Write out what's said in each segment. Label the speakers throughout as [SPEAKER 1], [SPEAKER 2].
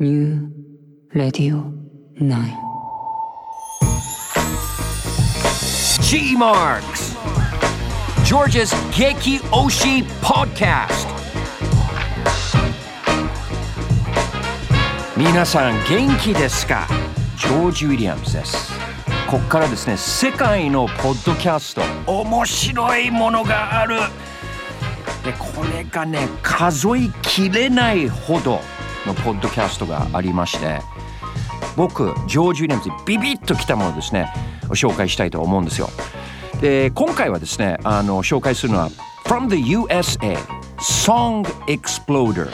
[SPEAKER 1] New Radio 9
[SPEAKER 2] G Marks George's Geki Oshi Podcast. 皆さん元気ですか？ジョージ・ウィリアムズです。ここからですね世界のポッドキャスト面白いものがある。でこれがね数えきれないほどのポッドキャストがありまして僕ジョージ・ウィリアムズにビビッときたものですね紹介したいと思うんですよで今回はですねあの紹介するのは From the USA Song Exploder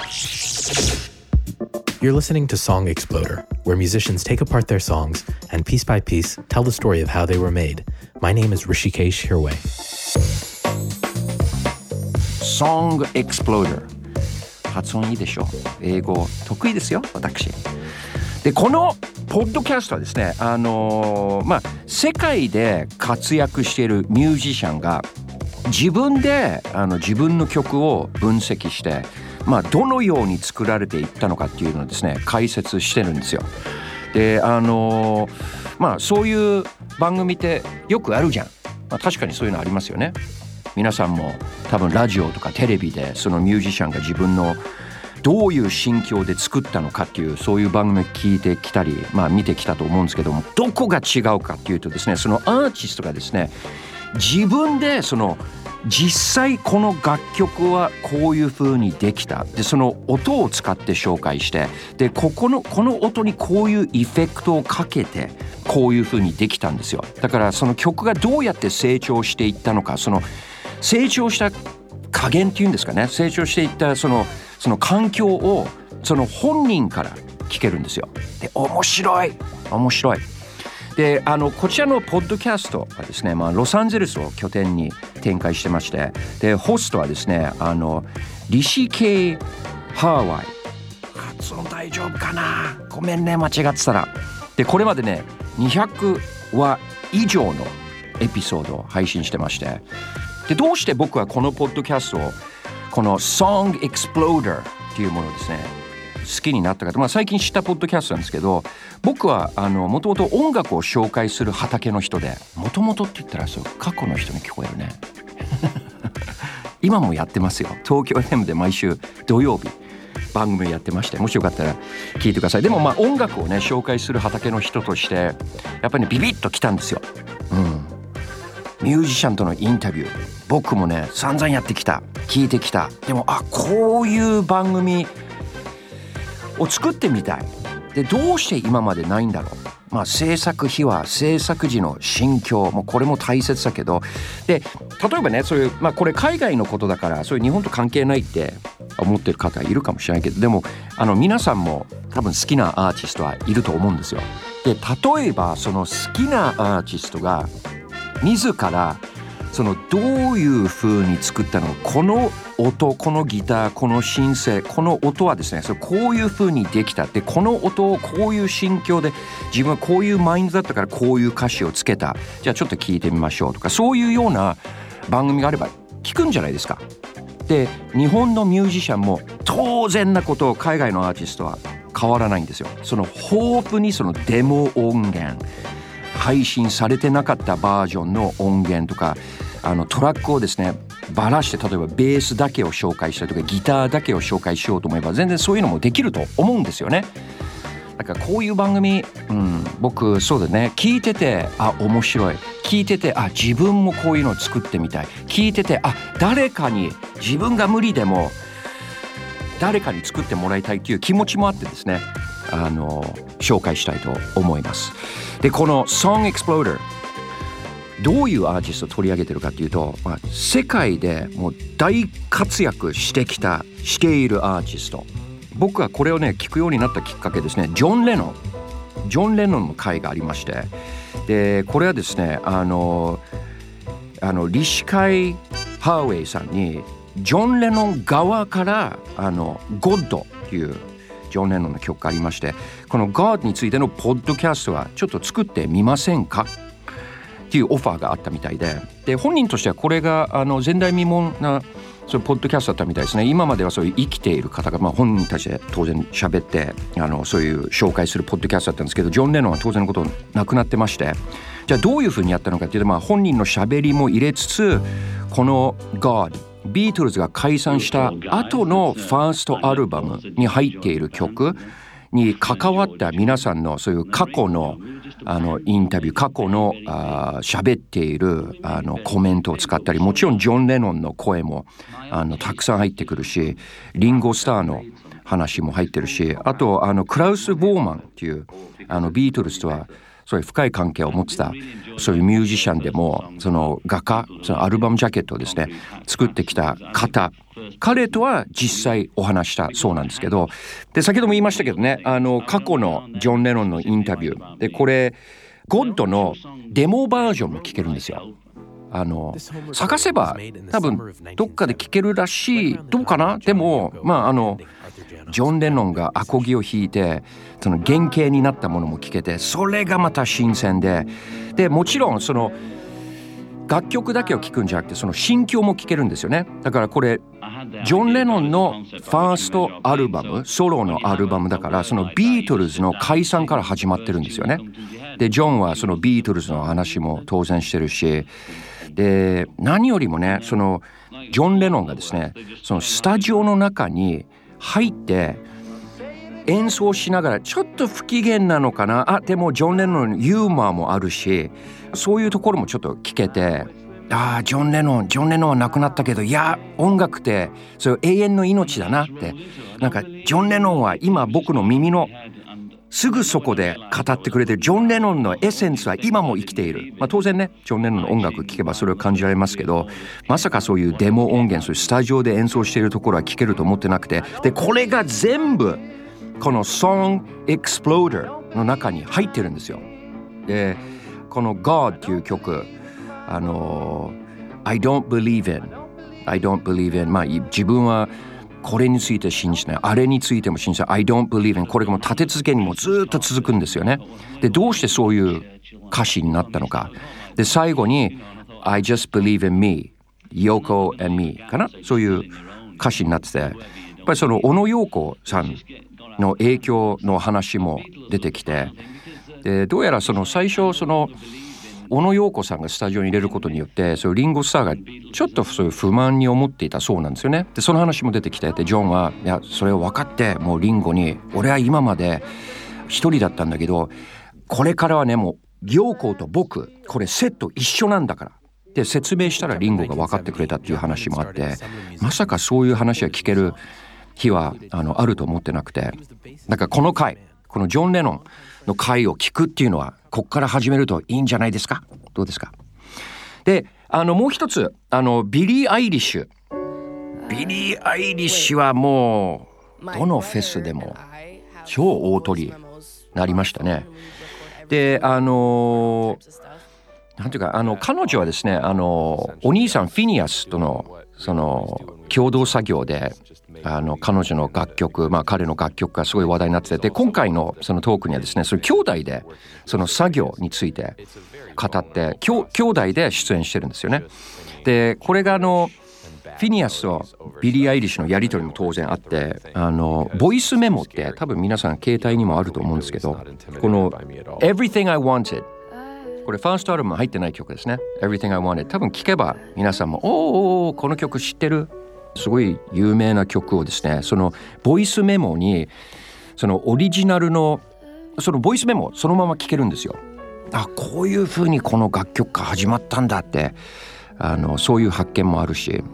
[SPEAKER 3] You're listening to Song Exploder, where musicians take apart their songs and piece by piece tell the story of how they were made. My name is Rishikesh Hirway.
[SPEAKER 2] Song Exploder 発音いいでしょう。英語得意ですよ私。でこのポッドキャストはですねあのーまあ世界で活躍しているミュージシャンが自分であの自分の曲を分析してまあどのように作られていったのかっていうのをですね解説してるんですよ。であのーまあそういう番組ってよくあるじゃん、まあ、確かにそういうのありますよね。皆さんも多分ラジオとかテレビでそのミュージシャンが自分のどういう心境で作ったのかっていうそういう番組聞いてきたり、まあ、見てきたと思うんですけどもどこが違うかっていうとですねそのアーティストがですね自分でその実際この楽曲はこういう風にできた。でその音を使って紹介してでここのこの音にこういうエフェクトをかけてこういう風にできたんですよ。だからその曲がどうやって成長していったのかその成長した加減っていうんですかね。成長していったそのその環境をその本人から聞けるんですよ。で面白い。面白い。であのこちらのポッドキャストはですね、まあ、ロサンゼルスを拠点に展開してましてでホストはですねあのリシケイ・ハワイ。発音大丈夫かな。ごめんね間違ってたら。でこれまでね200話以上のエピソードを配信してまして。でどうして僕はこのポッドキャストをこの Song Exploder っていうものですね好きになったかと、まあ、最近知ったポッドキャストなんですけど僕はもともと音楽を紹介する畑の人でもともとって言ったらそう過去の人に聞こえるね。今もやってますよ。東京 FM で毎週土曜日番組やってましてもしよかったら聞いてください。でもまあ音楽をね紹介する畑の人としてやっぱりビビッときたんですよ。うん。ミュージシャンとのインタビュー。僕もね散々やってきた。聞いてきた。でもあこういう番組を作ってみたい。でどうして今までないんだろう。まあ制作秘話制作時の心境。もうこれも大切だけど。で例えばねそういうまあこれ海外のことだからそういう日本と関係ないって思ってる方いるかもしれないけど。でもあの皆さんも多分好きなアーティストはいると思うんですよ。で例えばその好きなアーティストが自らそのどういう風に作ったのこの音このギターこのシンセこの音はですねそれこういう風にできたでこの音をこういう心境で自分はこういうマインドだったからこういう歌詞をつけたじゃあちょっと聞いてみましょうとかそういうような番組があれば聞くんじゃないですか。で日本のミュージシャンも当然なことを海外のアーティストは変わらないんですよ。その豊富にそのデモ音源配信されてなかったバージョンの音源とかあのトラックをですねばらして例えばベースだけを紹介したりとかギターだけを紹介しようと思えば全然そういうのもできると思うんですよね。だからこういう番組、うん、僕そうだね聞いててあ面白い聞いててあ自分もこういうのを作ってみたい聞いててあ誰かに自分が無理でも誰かに作ってもらいたいっていう気持ちもあってですねあの紹介したいと思います。でこの Song Exploder どういうアーティストを取り上げてるかっていうと、まあ、世界でもう大活躍してきたしているアーティスト。僕はこれをね聞くようになったきっかけですね。ジョン・レノンジョン・レノンの会がありまして。でこれはですねあのあのリシカイ・ハーウェイさんにジョン・レノン側からあの「ゴッド」っていうジョン・レノンの曲がありましてこの「God」についてのポッドキャストはちょっと作ってみませんか？っていうオファーがあったみたいでで本人としてはこれがあの前代未聞なそれポッドキャストだったみたいですね。今まではそういう生きている方が、まあ、本人たちで当然喋ってあのそういう紹介するポッドキャストだったんですけどジョン・レノンは当然のことなくなってまして。じゃあどういうふうにやったのかっていうと、まあ、本人の喋りも入れつつこの「God」ビートルズが解散した後のファーストアルバムに入っている曲に関わった皆さんのそういう過去のあのインタビュー過去のあ喋っているあのコメントを使ったりもちろんジョン・レノンの声もあのたくさん入ってくるしリンゴ・スターの話も入ってるしあとあのクラウス・ボーマンっていうあのビートルズとはそういう深い関係を持ってたそういうミュージシャンでもその画家そのアルバムジャケットをですね作ってきた方彼とは実際お話したそうなんですけどで先ほども言いましたけどねあの過去のジョン・レノンのインタビューでこれゴッドのデモバージョンも聞けるんですよ。あの探せば多分どっかで聞けるらしいどうかな？でもまああのジョン・レノンがアコギを弾いてその原型になったものも聴けてそれがまた新鮮ででもちろんその楽曲だけを聴くんじゃなくてその心境も聴けるんですよね。だからこれジョン・レノンのファーストアルバムソロのアルバムだからそのビートルズの解散から始まってるんですよね。でジョンはそのビートルズの話も当然してるしで何よりもねそのジョン・レノンがですねそのスタジオの中に入って演奏しながらちょっと不機嫌なのかな。あでもジョン・レノンのユーモアもあるしそういうところもちょっと聞けてああジョン・レノンジョン・レノンは亡くなったけどいや音楽ってそういう永遠の命だなって。なんかジョン・レノンは今僕の耳のすぐそこで語ってくれてる。ジョン・レノンのエッセンスは今も生きている、まあ、当然ねジョン・レノンの音楽聴けばそれを感じられますけどまさかそういうデモ音源そういうスタジオで演奏しているところは聴けると思ってなくてでこれが全部この「Song Exploder」の中に入ってるんですよ。でこの「God」っていう曲あの「I don't believe in」「I don't believe in」まあ自分はこれについて信じない。あれについても信じない。I don't believe in これがもう立て続けにもずっと続くんですよね。でどうしてそういう歌詞になったのか。で最後に I just believe in me Yoko and me かな？そういう歌詞になってて。やっぱりその小野陽子さんの影響の話も出てきて。でどうやらその最初その小野陽子さんがスタジオに入れることによってそういうリンゴスターがちょっとそういう不満に思っていたそうなんですよね。でその話も出てきてでジョンはいやそれを分かってもうリンゴに俺は今まで一人だったんだけどこれからはねもう陽子と僕これセット一緒なんだからって説明したらリンゴが分かってくれたっていう話もあってまさかそういう話が聞ける日はあのあると思ってなくてだかこの回このジョン・レノンの回を聞くっていうのはこっから始めるといいんじゃないですか？どうですか？であのもう一つあのビリー・アイリッシュ。ビリー・アイリッシュはもうどのフェスでも超大トリになりましたね。であのなんていうかあの彼女はですねあのお兄さんフィニアスとのその共同作業であの彼女の楽曲、まあ、彼の楽曲がすごい話題になっててで今回のそのトークにはですねその兄弟でその作業について語って兄兄弟で出演してるんですよね。でこれがあのフィニアスとビリー・アイリッシュのやり取りも当然あってあのボイスメモって多分皆さん携帯にもあると思うんですけどこの「Everything I Wanted」これファーストアルバム入ってない曲ですね「Everything I Wanted」多分聞けば皆さんも「おーおーこの曲知ってる?」すごい有名な曲をですねそのボイスメモにそのオリジナルのそのボイスメモそのまま聴けるんですよ。あこういうふうにこの楽曲が始まったんだってあのそういう発見もあるし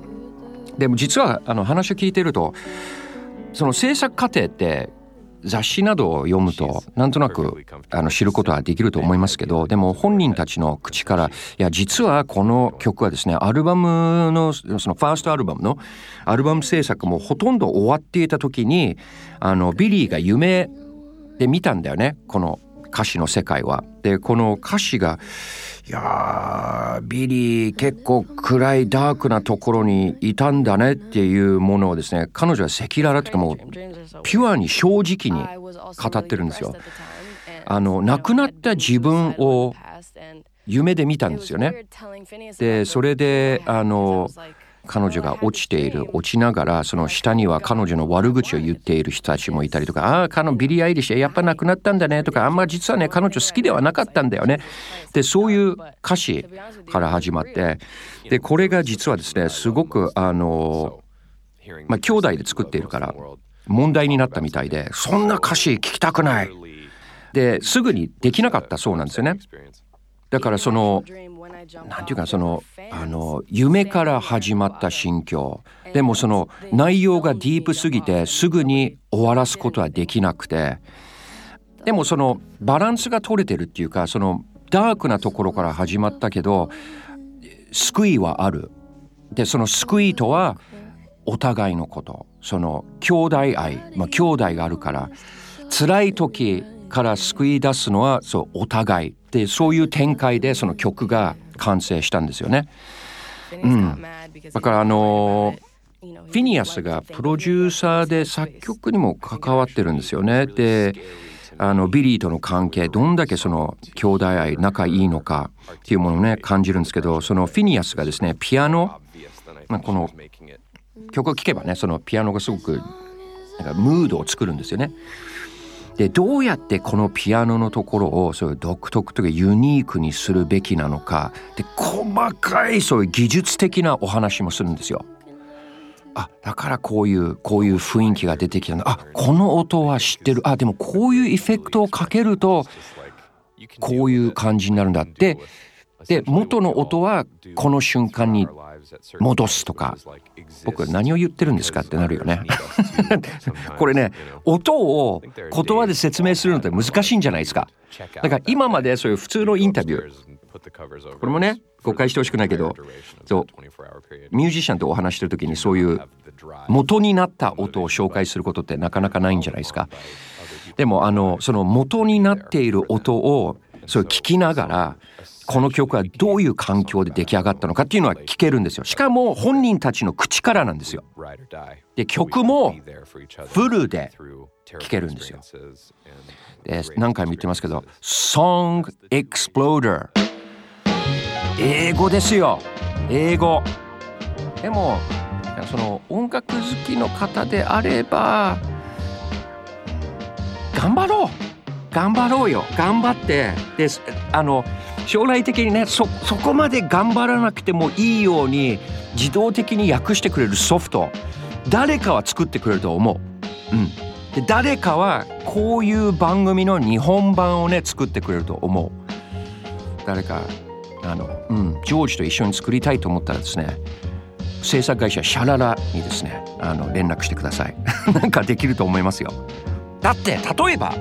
[SPEAKER 2] でも実はあの話を聞いてるとその制作過程って雑誌などを読むとなんとなくあの知ることはできると思いますけどでも本人たちの口からいや実はこの曲はですねアルバムのそのファーストアルバムのアルバム制作もほとんど終わっていた時にあのビリーが夢で見たんだよねこの歌詞の世界は。でこの歌詞がいやビリー結構暗いダークなところにいたんだねっていうものをですね彼女は赤裸々っていうかもうピュアに正直に語ってるんですよ。あの亡くなった自分を夢で見たんですよね。でそれであの彼女が落ちている落ちながらその下には彼女の悪口を言っている人たちもいたりとかああ彼のビリー・アイリッシュやっぱ亡くなったんだねとかあんま実はね彼女好きではなかったんだよね。でそういう歌詞から始まってでこれが実はですねすごくあのまあ兄弟で作っているから問題になったみたいでそんな歌詞聞きたくない。ですぐにできなかったそうなんですよね。だからそのなんていうかそのあの夢から始まった心境。でもその内容がディープすぎてすぐに終わらすことはできなくて。でもそのバランスが取れてるっていうかそのダークなところから始まったけど救いはある。でその救いとはお互いのこと。その兄弟愛。まあ兄弟があるから。辛い時から救い出すのはそうお互い。でそういう展開でその曲が完成したんですよね。うん、だからあのフィニアスがプロデューサーで作曲にも関わってるんですよね。であのビリーとの関係どんだけその兄弟愛仲いいのかっていうものをね感じるんですけどそのフィニアスがですねピアノ、まあ、この曲を聴けばねそのピアノがすごくなんかムードを作るんですよね。でどうやってこのピアノのところをそういう独特というかユニークにするべきなのか。で細かいそういう技術的なお話もするんですよ。あだからこういうこういう雰囲気が出てきたの。あこの音は知ってる。あでもこういうエフェクトをかけるとこういう感じになるんだって。で元の音はこの瞬間に戻すとか僕何を言ってるんですかってなるよね。これね音を言葉で説明するのって難しいんじゃないですか。だから今までそういう普通のインタビュー。これもね誤解してほしくないけどそうミュージシャンとお話してる時にそういう元になった音を紹介することってなかなかないんじゃないですか。でもあのその元になっている音をそれ聞きながらこの曲はどういう環境で出来上がったのかっていうのは聞けるんですよ。しかも本人たちの口からなんですよ。で曲もフルで聴けるんですよ。で何回も言ってますけど Song Exploder 英語ですよ。英語。でもその音楽好きの方であれば頑張ろう。頑張ろうよ頑張ってであの将来的にねそそこまで頑張らなくてもいいように自動的に訳してくれるソフト誰かは作ってくれると思う。うん、で誰かはこういう番組の日本版をね作ってくれると思う。誰かあの、うん、ジョージと一緒に作りたいと思ったらですね制作会社シャララにですねあの連絡してください。なんかできると思いますよ。だって例えば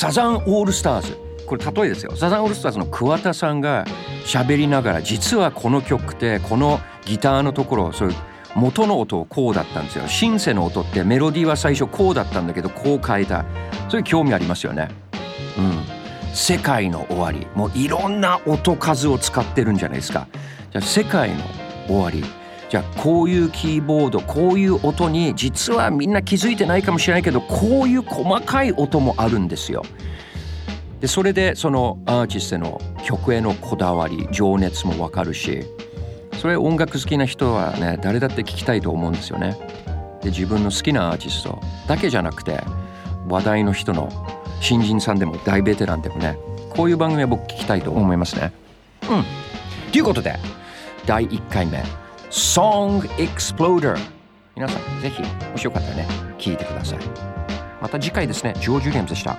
[SPEAKER 2] サザンオールスターズこれ例えですよ。サザンオールスターズの桑田さんが喋りながら実はこの曲ってこのギターのところそういう元の音をこうだったんですよ。シンセの音ってメロディーは最初こうだったんだけどこう変えた。そういう興味ありますよね。うん。世界の終わり。もういろんな音数を使ってるんじゃないですか。じゃあ世界の終わり。じゃあこういうキーボードこういう音に実はみんな気づいてないかもしれないけどこういう細かい音もあるんですよでそれでそのアーティストの曲へのこだわり情熱もわかるしそれ音楽好きな人はね誰だって聞きたいと思うんですよね。で自分の好きなアーティストだけじゃなくて話題の人の新人さんでも大ベテランでもねこういう番組は僕聞きたいと思いますね。うん。ということで第1回目「Song Exploder」皆さんぜひもしよかったらね聞いてください。また次回ですねジョージ・ウィリアムズでした。